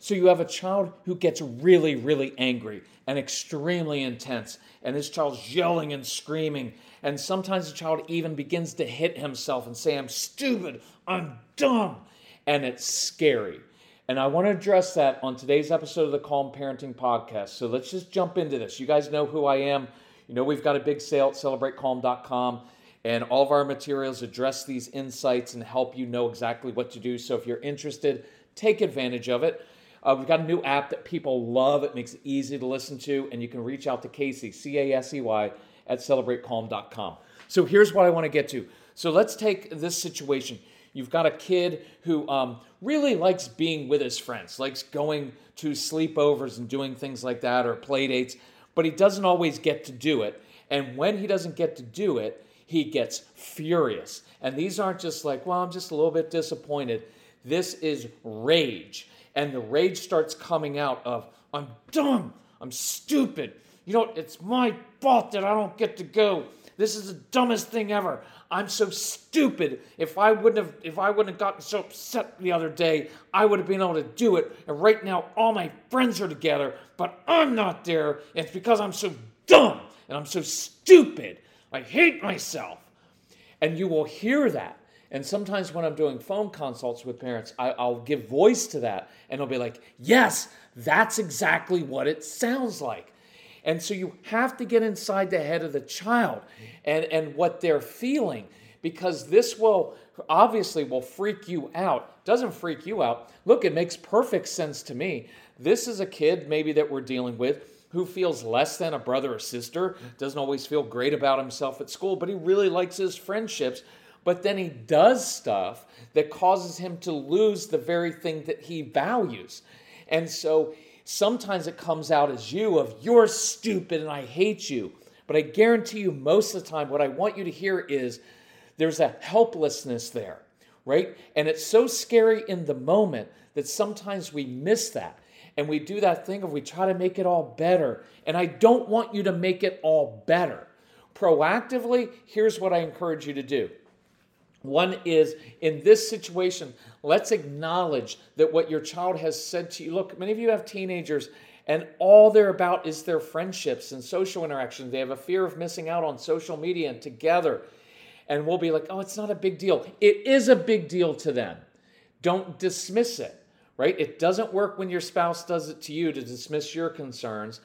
So you have a child who gets really, really angry and extremely intense, and this child's yelling and screaming. And sometimes the child even begins to hit himself and say, I'm stupid, I'm dumb. And it's scary. And I want to address that on today's episode of the Calm Parenting Podcast. So let's just jump into this. You guys know who I am. You know, we've got a big sale at celebratecalm.com, and all of our materials address these insights and help you know exactly what to do. So if you're interested, take advantage of it. Uh, we've got a new app that people love. It makes it easy to listen to, and you can reach out to Casey, C A S E Y, at celebratecalm.com. So here's what I want to get to. So let's take this situation. You've got a kid who um, really likes being with his friends, likes going to sleepovers and doing things like that or play dates, but he doesn't always get to do it. And when he doesn't get to do it, he gets furious. And these aren't just like, well, I'm just a little bit disappointed. This is rage and the rage starts coming out of I'm dumb, I'm stupid. You know, it's my fault that I don't get to go. This is the dumbest thing ever. I'm so stupid. If I wouldn't have if I wouldn't have gotten so upset the other day, I would have been able to do it. And right now all my friends are together, but I'm not there. It's because I'm so dumb and I'm so stupid. I hate myself. And you will hear that and sometimes when I'm doing phone consults with parents, I, will give voice to that and they'll be like, yes, that's exactly what it sounds like. And so you have to get inside the head of the child and, and what they're feeling because this will obviously will freak you out. Doesn't freak you out. Look, it makes perfect sense to me. This is a kid maybe that we're dealing with who feels less than a brother or sister, doesn't always feel great about himself at school, but he really likes his friendships but then he does stuff that causes him to lose the very thing that he values. And so sometimes it comes out as you of you're stupid and I hate you. But I guarantee you most of the time what I want you to hear is there's a helplessness there, right? And it's so scary in the moment that sometimes we miss that. And we do that thing of we try to make it all better. And I don't want you to make it all better. Proactively, here's what I encourage you to do one is in this situation, let's acknowledge that what your child has said to you. Look, many of you have teenagers, and all they're about is their friendships and social interactions. They have a fear of missing out on social media and together. And we'll be like, oh, it's not a big deal. It is a big deal to them. Don't dismiss it, right? It doesn't work when your spouse does it to you to dismiss your concerns.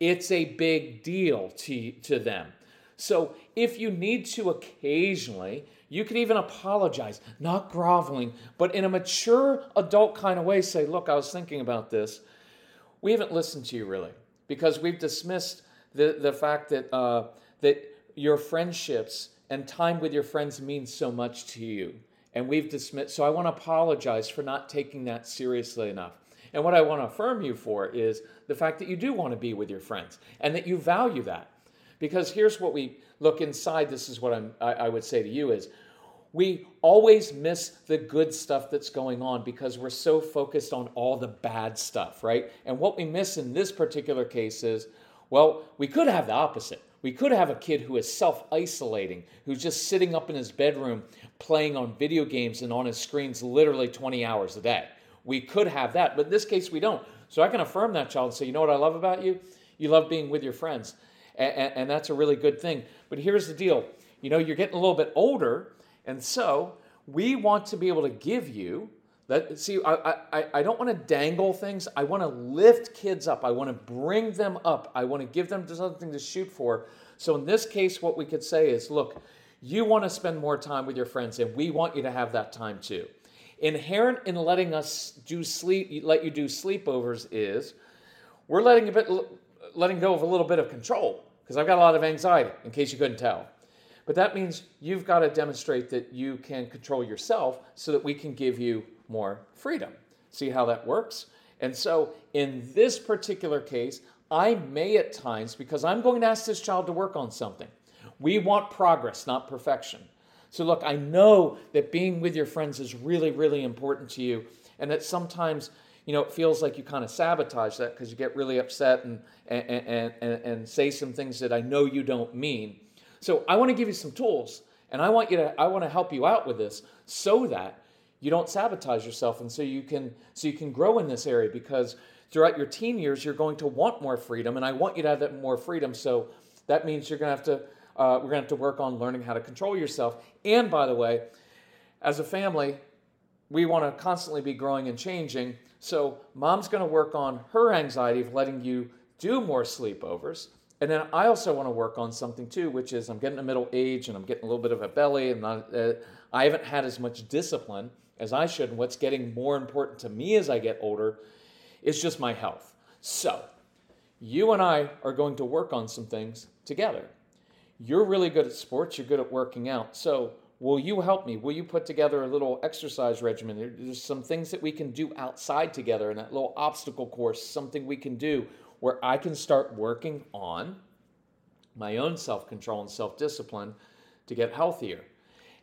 It's a big deal to, to them. So if you need to occasionally, you can even apologize, not groveling, but in a mature adult kind of way say, Look, I was thinking about this. We haven't listened to you really because we've dismissed the, the fact that, uh, that your friendships and time with your friends means so much to you. And we've dismissed, so I want to apologize for not taking that seriously enough. And what I want to affirm you for is the fact that you do want to be with your friends and that you value that. Because here's what we look inside, this is what I'm, I, I would say to you is we always miss the good stuff that's going on because we're so focused on all the bad stuff, right? And what we miss in this particular case is, well, we could have the opposite. We could have a kid who is self isolating, who's just sitting up in his bedroom playing on video games and on his screens literally 20 hours a day. We could have that, but in this case, we don't. So I can affirm that child and say, you know what I love about you? You love being with your friends. And, and, that's a really good thing. But here's the deal you know, you're getting a little bit older, and so we want to be able to give you that. See, I, I, I don't want to dangle things. I want to lift kids up. I want to bring them up. I want to give them something to shoot for. So in this case, what we could say is look, you want to spend more time with your friends, and we want you to have that time too. Inherent in letting us do sleep, let you do sleepovers is we're letting a bit, letting go of a little bit of control because I've got a lot of anxiety, in case you couldn't tell. But that means you've got to demonstrate that you can control yourself so that we can give you more freedom. See how that works? And so in this particular case, I may at times, because I'm going to ask this child to work on something. We want progress, not perfection. So, look, I know that being with your friends is really, really important to you, and that sometimes you know, it feels like you kind of sabotage that because you get really upset and, and, and, and, and say some things that I know you don't mean. So I want to give you some tools and I want you to, I want to help you out with this so that you don't sabotage yourself and so you can, so you can grow in this area because throughout your teen years, you're going to want more freedom and I want you to have that more freedom. So that means you're going to have to, uh, we're going to have to work on learning how to control yourself. And by the way, as a family, we want to constantly be growing and changing. So mom's going to work on her anxiety of letting you do more sleepovers. And then I also want to work on something too, which is I'm getting a middle age and I'm getting a little bit of a belly and not, uh, I haven't had as much discipline as I should. And what's getting more important to me as I get older is just my health. So you and I are going to work on some things together. You're really good at sports, you're good at working out. So Will you help me? Will you put together a little exercise regimen? There's some things that we can do outside together and that little obstacle course, something we can do where I can start working on my own self control and self discipline to get healthier.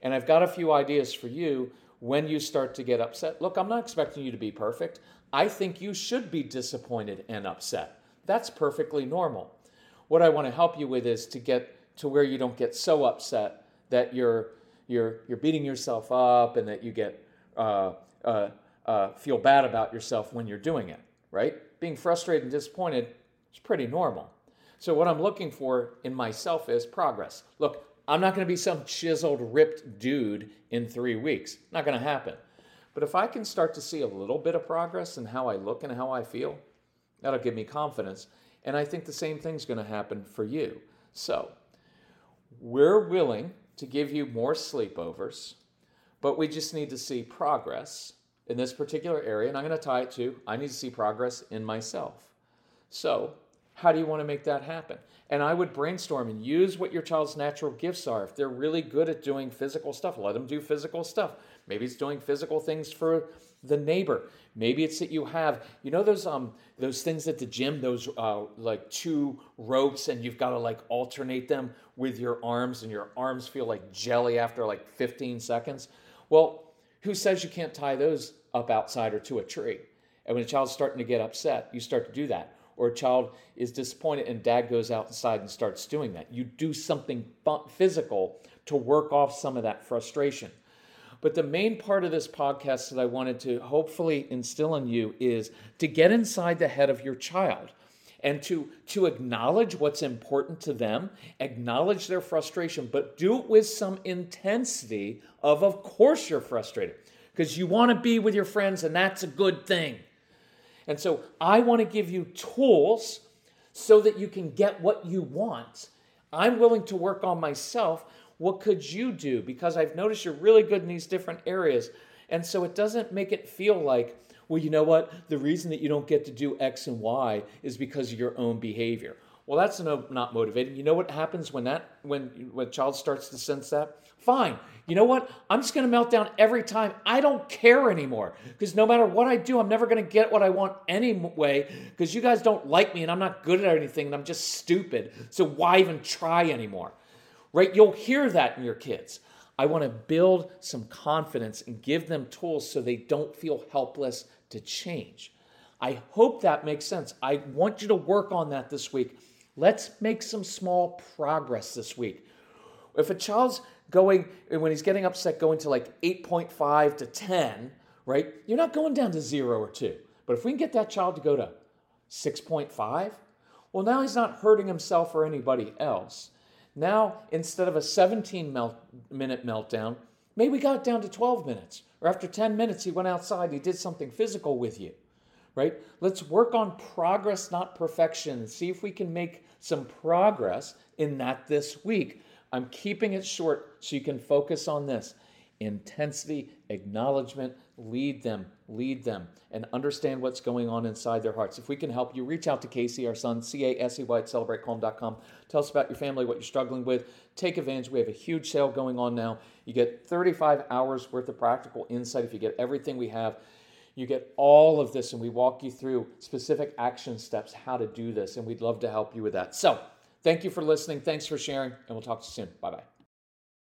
And I've got a few ideas for you when you start to get upset. Look, I'm not expecting you to be perfect. I think you should be disappointed and upset. That's perfectly normal. What I want to help you with is to get to where you don't get so upset that you're you're, you're beating yourself up and that you get uh, uh, uh, feel bad about yourself when you're doing it, right? Being frustrated and disappointed is pretty normal. So, what I'm looking for in myself is progress. Look, I'm not going to be some chiseled, ripped dude in three weeks. Not going to happen. But if I can start to see a little bit of progress in how I look and how I feel, that'll give me confidence. And I think the same thing's going to happen for you. So, we're willing to give you more sleepovers, but we just need to see progress in this particular area. And I'm going to tie it to I need to see progress in myself. So, how do you want to make that happen? And I would brainstorm and use what your child's natural gifts are. If they're really good at doing physical stuff, let them do physical stuff. Maybe it's doing physical things for the neighbor. Maybe it's that you have, you know, those um those things at the gym, those uh, like two ropes, and you've got to like alternate them with your arms, and your arms feel like jelly after like 15 seconds. Well, who says you can't tie those up outside or to a tree? And when a child's starting to get upset, you start to do that. Or a child is disappointed and dad goes outside and starts doing that. You do something physical to work off some of that frustration. But the main part of this podcast that I wanted to hopefully instill in you is to get inside the head of your child and to, to acknowledge what's important to them, acknowledge their frustration, but do it with some intensity of, of course, you're frustrated because you want to be with your friends and that's a good thing. And so I want to give you tools so that you can get what you want. I'm willing to work on myself what could you do? Because I've noticed you're really good in these different areas. And so it doesn't make it feel like, well, you know what? The reason that you don't get to do X and Y is because of your own behavior. Well, that's no, not motivating. You know what happens when that when when a child starts to sense that? Fine. You know what? I'm just going to melt down every time. I don't care anymore because no matter what I do, I'm never going to get what I want anyway because you guys don't like me and I'm not good at anything and I'm just stupid. So why even try anymore? Right? You'll hear that in your kids. I want to build some confidence and give them tools so they don't feel helpless to change. I hope that makes sense. I want you to work on that this week. Let's make some small progress this week. If a child's going, when he's getting upset, going to like 8.5 to 10, right? You're not going down to zero or two. But if we can get that child to go to 6.5, well, now he's not hurting himself or anybody else. Now, instead of a 17 melt, minute meltdown, maybe we got down to 12 minutes. Or after 10 minutes, he went outside, he did something physical with you, right? Let's work on progress, not perfection, and see if we can make some progress in that this week. I'm keeping it short so you can focus on this intensity, acknowledgement, lead them, lead them, and understand what's going on inside their hearts. If we can help you, reach out to Casey, our son, C A S E Y at celebratecalm.com. Tell us about your family, what you're struggling with. Take advantage. We have a huge sale going on now. You get 35 hours worth of practical insight if you get everything we have. You get all of this, and we walk you through specific action steps how to do this, and we'd love to help you with that. So, thank you for listening. Thanks for sharing, and we'll talk to you soon. Bye bye.